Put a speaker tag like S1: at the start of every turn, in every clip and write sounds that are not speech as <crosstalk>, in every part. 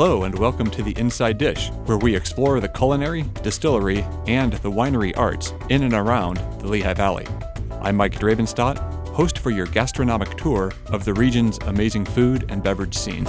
S1: Hello, and welcome to the Inside Dish, where we explore the culinary, distillery, and the winery arts in and around the Lehigh Valley. I'm Mike Drabenstott, host for your gastronomic tour of the region's amazing food and beverage scene.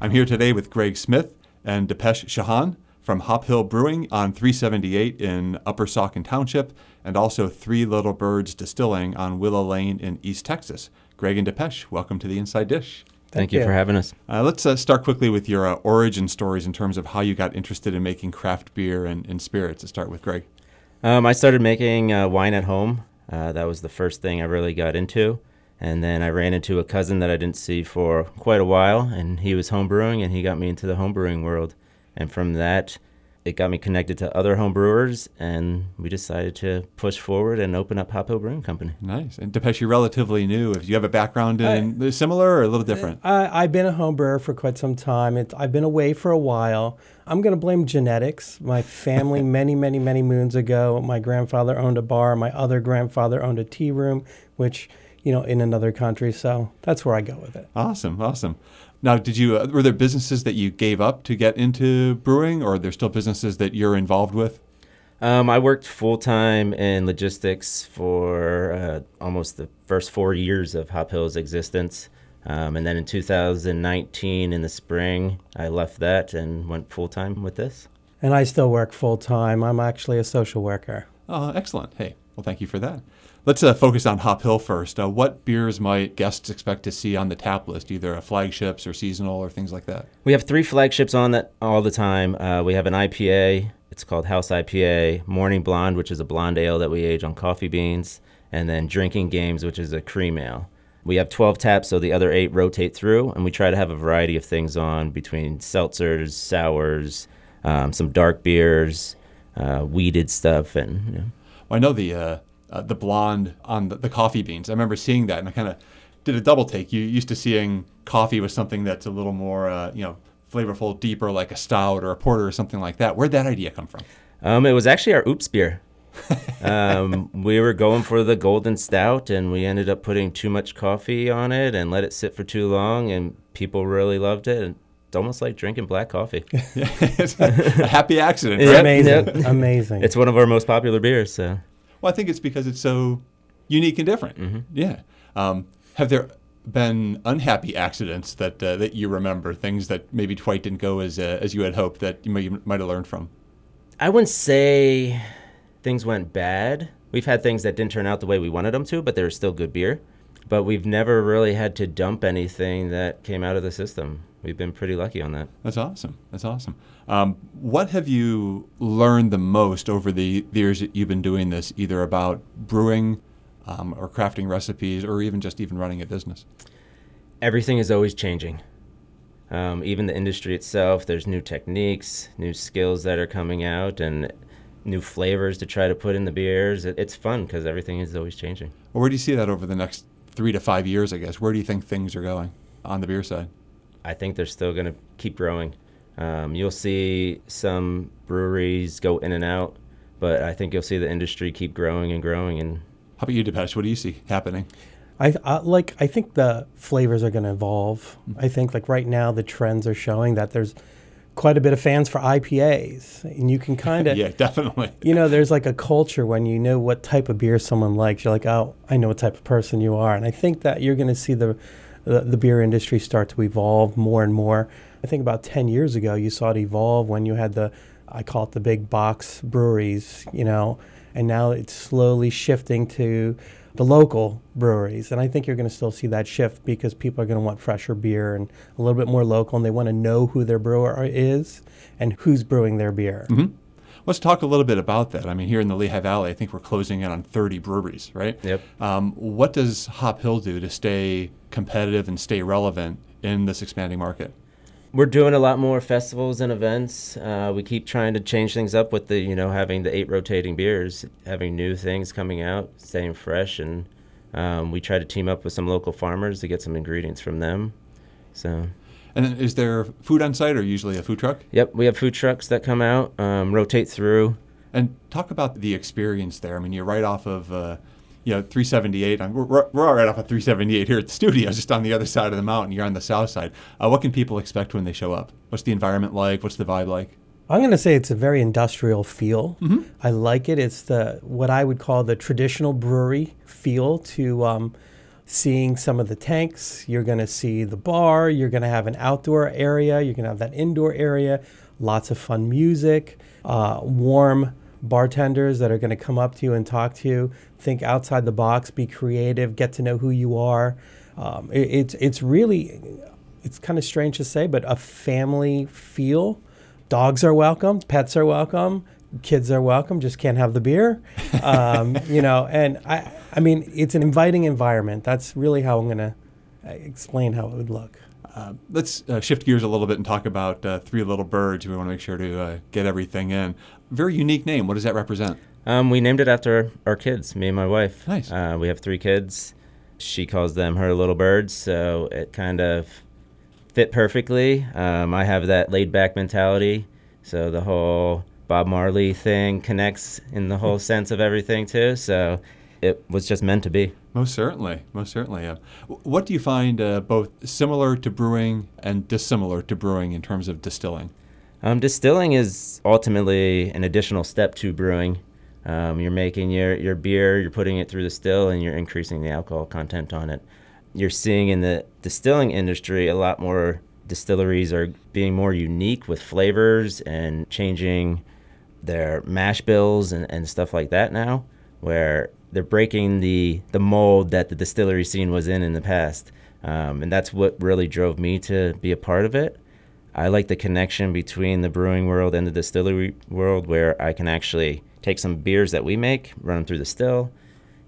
S1: I'm here today with Greg Smith and Dipesh Chauhan from Hop Hill Brewing on 378 in Upper Saucon Township, and also Three Little Birds Distilling on Willow Lane in East Texas. Greg and Dipesh, welcome to the Inside Dish.
S2: Thank, you, for having us.
S1: Uh, let's uh, start quickly with your uh, origin stories in terms of how you got interested in making craft beer and, and spirits. Let's start with Greg.
S2: Um, I started making uh, wine at home. Uh, that was the first thing I really got into. And then I ran into a cousin that I didn't see for quite a while, and he was homebrewing, and he got me into the homebrewing world. And from that, it got me connected to other home brewers, and we decided to push forward and open up Hop Hill Brewing Company.
S1: Nice. And Dipesh, you're relatively new. If you have a background uh, in I, similar or a little different?
S3: Uh, I, have been a home brewer for quite some time. It, I've been away for a while. I'm going to blame genetics. My family, <laughs> many, many, many moons ago, my grandfather owned a bar. My other grandfather owned a tea room, which you know, in another country. So that's where I go with it.
S1: Awesome, awesome. Now, did you uh, were there businesses that you gave up to get into brewing, or are there still businesses that you're involved with?
S2: Um, I worked full time in logistics for uh, almost the first four years of Hop Hill's existence. Um, and then in 2019, in the spring, I left that and went full time with this.
S3: And I still work full time. I'm actually a social worker.
S1: Oh, excellent. Hey, well, thank you for that. Let's uh, focus on Hop Hill first. Uh, what beers might guests expect to see on the tap list, either flagships or seasonal or things like that?
S2: We have three flagships on that all the time. Uh, we have an IPA. It's called House IPA. Morning Blonde, which is a blonde ale that we age on coffee beans, and then Drinking Games, which is a cream ale. We have 12 taps, so the other eight rotate through, and we try to have a variety of things on between seltzers, sours, um, some dark beers, uh, wheated stuff, and. You know.
S1: well, I know the uh, the blonde on the, the, coffee beans. I remember seeing that, and I kind of did a double take. You used to seeing coffee with something that's a little more, uh, you know, flavorful, deeper, like a stout or a porter or something like that. Where'd that idea come from?
S2: Um, it was actually our oops beer. <laughs> um, we were going for the golden stout, and we ended up putting too much coffee on it and let it sit for too long, and people really loved it. And it's almost like drinking black coffee. <laughs>
S1: it's a happy accident. <laughs>
S3: Right? amazing. amazing.
S2: It's one of our most popular beers. So
S1: well, I think it's because it's so unique and different. Mm-hmm. Yeah. Um, have there been unhappy accidents that uh, that you remember? Things that maybe quite didn't go as uh, as you had hoped that you might, might have learned from?
S2: I wouldn't say things went bad. We've had things that didn't turn out the way we wanted them to, but they were still good beer. But we've never really had to dump anything that came out of the system we've been pretty lucky on that.
S1: That's awesome. That's awesome. Um, what have you learned the most over the years that you've been doing this, either about brewing um, or crafting recipes, or even just even running a business?
S2: Everything is always changing. Um, even the industry itself, there's new techniques, new skills that are coming out, and new flavors to try to put in the beers. It, it's fun because everything is always changing.
S1: Well, where do you see that over the next three to five years? I guess. Where do you think things are going on the beer side?
S2: I think they're still going to keep growing. Um, you'll see some breweries go in and out, but I think you'll see the industry keep growing and growing. And
S1: how about you, Dipesh? What do you see happening?
S3: I, I like. I think the flavors are going to evolve. Mm-hmm. I think like right now the trends are showing that there's quite a bit of fans for IPAs, and you can kind of <laughs>
S1: yeah, definitely.
S3: You know, there's like a culture when you know what type of beer someone likes. You're like, oh, I know what type of person you are, and I think that you're going to see the the, the beer industry start to evolve more and more. I think about 10 years ago, you saw it evolve when you had the, I call it the big box breweries, you know, and now it's slowly shifting to the local breweries. And I think you're going to still see that shift because people are going to want fresher beer and a little bit more local, and they want to know who their brewer is and who's brewing their beer.
S1: Mm-hmm. Let's talk a little bit about that. I mean, here in the Lehigh Valley, I think we're closing in on 30 breweries, right?
S2: Yep.
S1: Um, what does Hop Hill do to stay competitive and stay relevant in this expanding market?
S2: We're doing a lot more festivals and events. Uh, we keep trying to change things up with the, you know, having the eight rotating beers, having new things coming out, staying fresh, and um, we try to team up with some local farmers to get some ingredients from them. So
S1: and then is there food on site or usually a food truck?
S2: Yep, we have food trucks that come out, um, rotate through.
S1: And talk about the experience there. I mean, you're right off of, uh, you know, 378. I'm, we're, we're right off of 378 here at the studio, just on the other side of the mountain. You're on the south side. Uh, what can people expect when they show up? What's the environment like? What's the vibe like?
S3: I'm going to say it's a very industrial feel. I like it. It's the what I would call the traditional brewery feel to um, seeing some of the tanks. You're going to see the bar. You're going to have an outdoor area. You're going to have that indoor area. Lots of fun music, uh, warm bartenders that are going to come up to you and talk to you. Think outside the box. Be creative. Get to know who you are. Um, it, it's it's really it's kind of strange to say, but a family feel. Dogs are welcome, pets are welcome, kids are welcome. Just can't have the beer, <laughs> um, you know. And I, I mean, it's an inviting environment. That's really how I'm going to explain how it would look.
S1: Uh, let's uh, shift gears a little bit and talk about uh, Three Little Birds. We want to make sure to uh, get everything in. Very unique name. What does that represent?
S2: Um, we named it after our kids, me and my wife.
S1: Nice.
S2: Uh, we have three kids. She calls them her little birds, so it kind of fit perfectly. Um, I have that laid back mentality, so the whole Bob Marley thing connects in the whole sense of everything too. So it was just meant to be.
S1: Most certainly, most certainly. What do you find uh, both similar to brewing and dissimilar to brewing in terms of distilling?
S2: Um, distilling is ultimately an additional step to brewing. Um, you're making your, your beer, you're putting it through the still, and you're increasing the alcohol content on it. You're seeing in the distilling industry a lot more distilleries are being more unique with flavors and changing their mash bills and, and stuff like that now, where they're breaking the, the mold that the distillery scene was in in the past. Um, and that's what really drove me to be a part of it. I like the connection between the brewing world and the distillery world where I can actually take some beers that we make, run them through the still,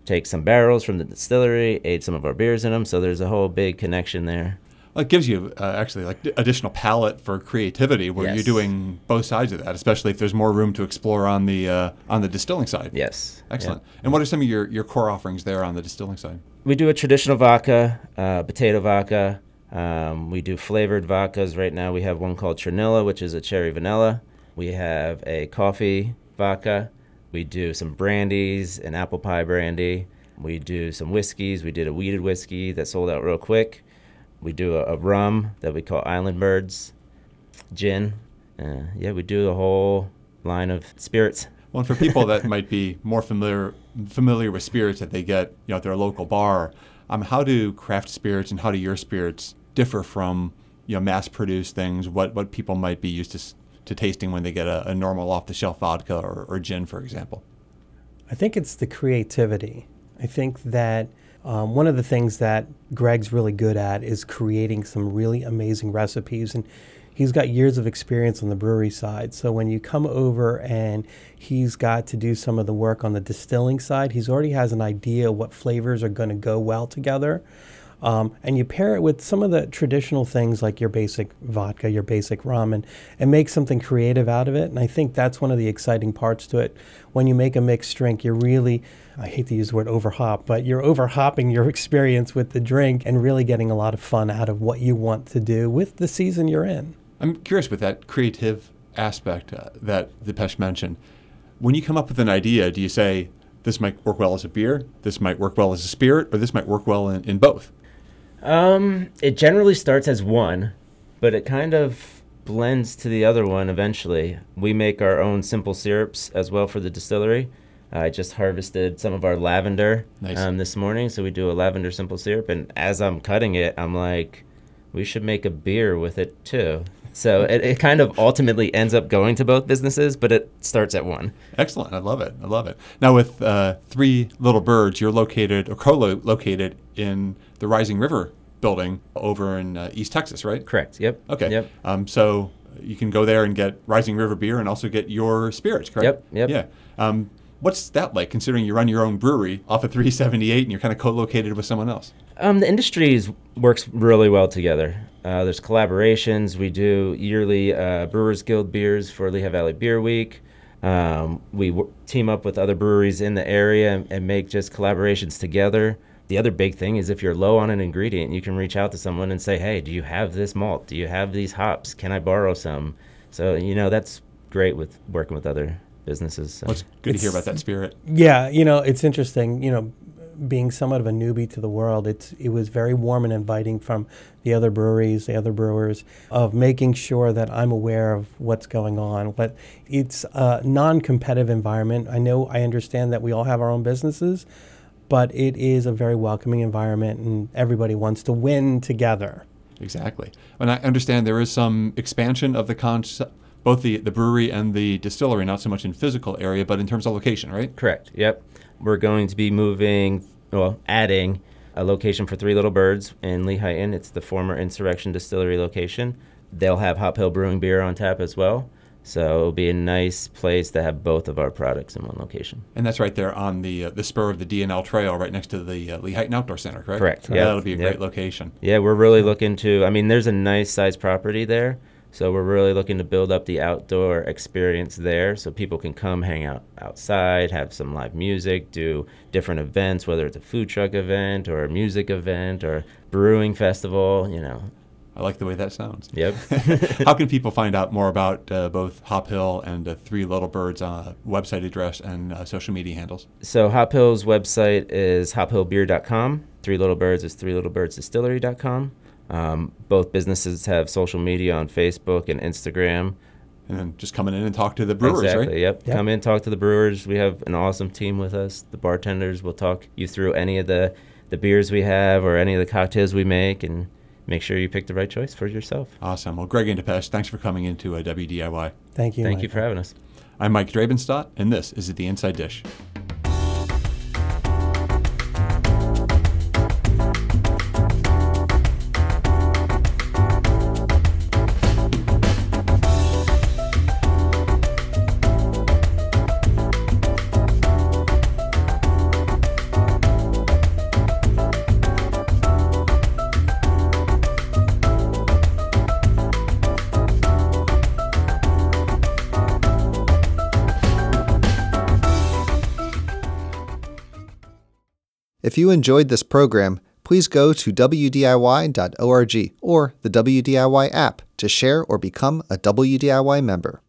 S2: take some barrels from the distillery, age some of our beers in them. So there's a whole big connection there.
S1: It gives you uh, actually like additional palette for creativity, where you're doing both sides of that, especially if there's more room to explore on the uh, on the distilling side.
S2: Yes.
S1: Excellent.
S2: Yeah.
S1: And what are some of your, your core offerings there on the distilling side?
S2: We do a traditional vodka, uh, potato vodka. Um, we do flavored vodkas. Right now we have one called Trinilla, which is a cherry vanilla. We have a coffee vodka. We do some brandies, an apple pie brandy. We do some whiskeys. We did a wheated whiskey that sold out real quick. We do a, a rum that we call Island Birds, gin. Uh, yeah, we do a whole line of spirits.
S1: Well, and for people that <laughs> might be more familiar familiar with spirits that they get you know at their local bar, um, how do craft spirits and how do your spirits differ from you know mass produced things? What what people might be used to to tasting when they get a, a normal off the shelf vodka or, or gin, for example.
S3: I think it's the creativity. I think that um, one of the things that Greg's really good at is creating some really amazing recipes. And he's got years of experience on the brewery side. So when you come over and he's got to do some of the work on the distilling side, he's already has an idea what flavors are going to go well together. Um, and you pair it with some of the traditional things like your basic vodka, your basic ramen, and, make something creative out of it. And I think that's one of the exciting parts to it. When you make a mixed drink, you're really, I hate to use the word overhop, but you're overhopping your <laughs> experience with the drink and really getting a lot of fun out of what you want to do with the season you're in.
S1: I'm curious with that creative aspect uh, that Dipesh mentioned. When you come up with an idea, do you say this might work well as a beer, this might work well as a spirit, or this might work well in, in both?
S2: Um, it generally starts as one, but it kind of blends to the other one eventually. We make our own simple syrups as well for the distillery. I just harvested some of our lavender
S1: Nice.
S2: um, this morning, so we do a lavender simple syrup. And as I'm cutting it, I'm like, we should make a beer with it too. So <laughs> it, it kind of ultimately ends up going to both businesses, but it starts at one.
S1: Excellent. I love it. I love it. Now, with uh, Three Little Birds, you're located or co located in the Rising River building over in uh, East Texas, right?
S2: Correct. Yep.
S1: Okay.
S2: Yep.
S1: Um, so you can go there and get Rising River beer and also get your spirits, correct?
S2: Yep, yep.
S1: Yeah. Um, what's that like, considering you run your own brewery off of 378 and you're kind of co-located with someone else?
S2: Um, the industries works really well together. Uh, there's collaborations. We do yearly uh, Brewers Guild beers for Lehigh Valley Beer Week. Um, we w- team up with other breweries in the area and, and make just collaborations together. The other big thing is if you're low on an ingredient, you can reach out to someone and say, "Hey, do you have this malt? Do you have these hops? Can I borrow some?" So you know that's great with working with other businesses. So.
S1: Well, it's good to hear about that spirit.
S3: Yeah, you know, it's interesting. You know, being somewhat of a newbie to the world, it's it was very warm and inviting from the other breweries, the other brewers, of making sure that I'm aware of what's going on. But it's a non-competitive environment. I know, I understand that we all have our own businesses, but it is a very welcoming environment, and everybody wants to win together.
S1: Exactly. And I understand there is some expansion of the concept, both the, the brewery and the distillery, not so much in physical area, but in terms of location, right?
S2: Correct. Yep. We're going to be moving, well, adding a location for Three Little Birds in Lehighton. It's the former Insurrection Distillery location. They'll have Hop Hill Brewing beer on tap as well. So it'll be a nice place to have both of our products in one location.
S1: And that's right there on the uh, the spur of the D&L Trail, right next to the uh, Lehighton Outdoor Center, correct?
S2: Correct,
S1: Yeah, that'll be a
S2: Yep.
S1: great location.
S2: Yeah, we're really looking to. I mean, there's a nice sized property there, so we're really looking to build up the outdoor experience there, so people can come hang out outside, have some live music, do different events, whether it's a food truck event or a music event or brewing festival. You know.
S1: I like the way that sounds.
S2: Yep. <laughs>
S1: How can people find out more about uh, both Hop Hill and uh, Three Little Birds uh, website address and uh, social media handles?
S2: so Hop Hill's website is hophillbeer.com. Three Little Birds is three little birds distillery.com. Um, both businesses have social media on Facebook and Instagram.
S1: And then just coming in and talk to the brewers,
S2: exactly.
S1: right?
S2: Yep.
S3: Yep.
S2: Come in, talk to the brewers. We have an awesome team with us. The bartenders will talk you through any of the the beers we have or any of the cocktails we make, and make sure you pick the right choice for yourself.
S1: Awesome. Well, Greg and Dipesh, thanks for coming into uh, WDIY.
S3: Thank you.
S2: Thank you for having us.
S1: I'm Mike Drabenstott, and this is The Inside Dish.
S4: If you enjoyed this program, please go to WDIY.org or the WDIY app to share or become a WDIY member.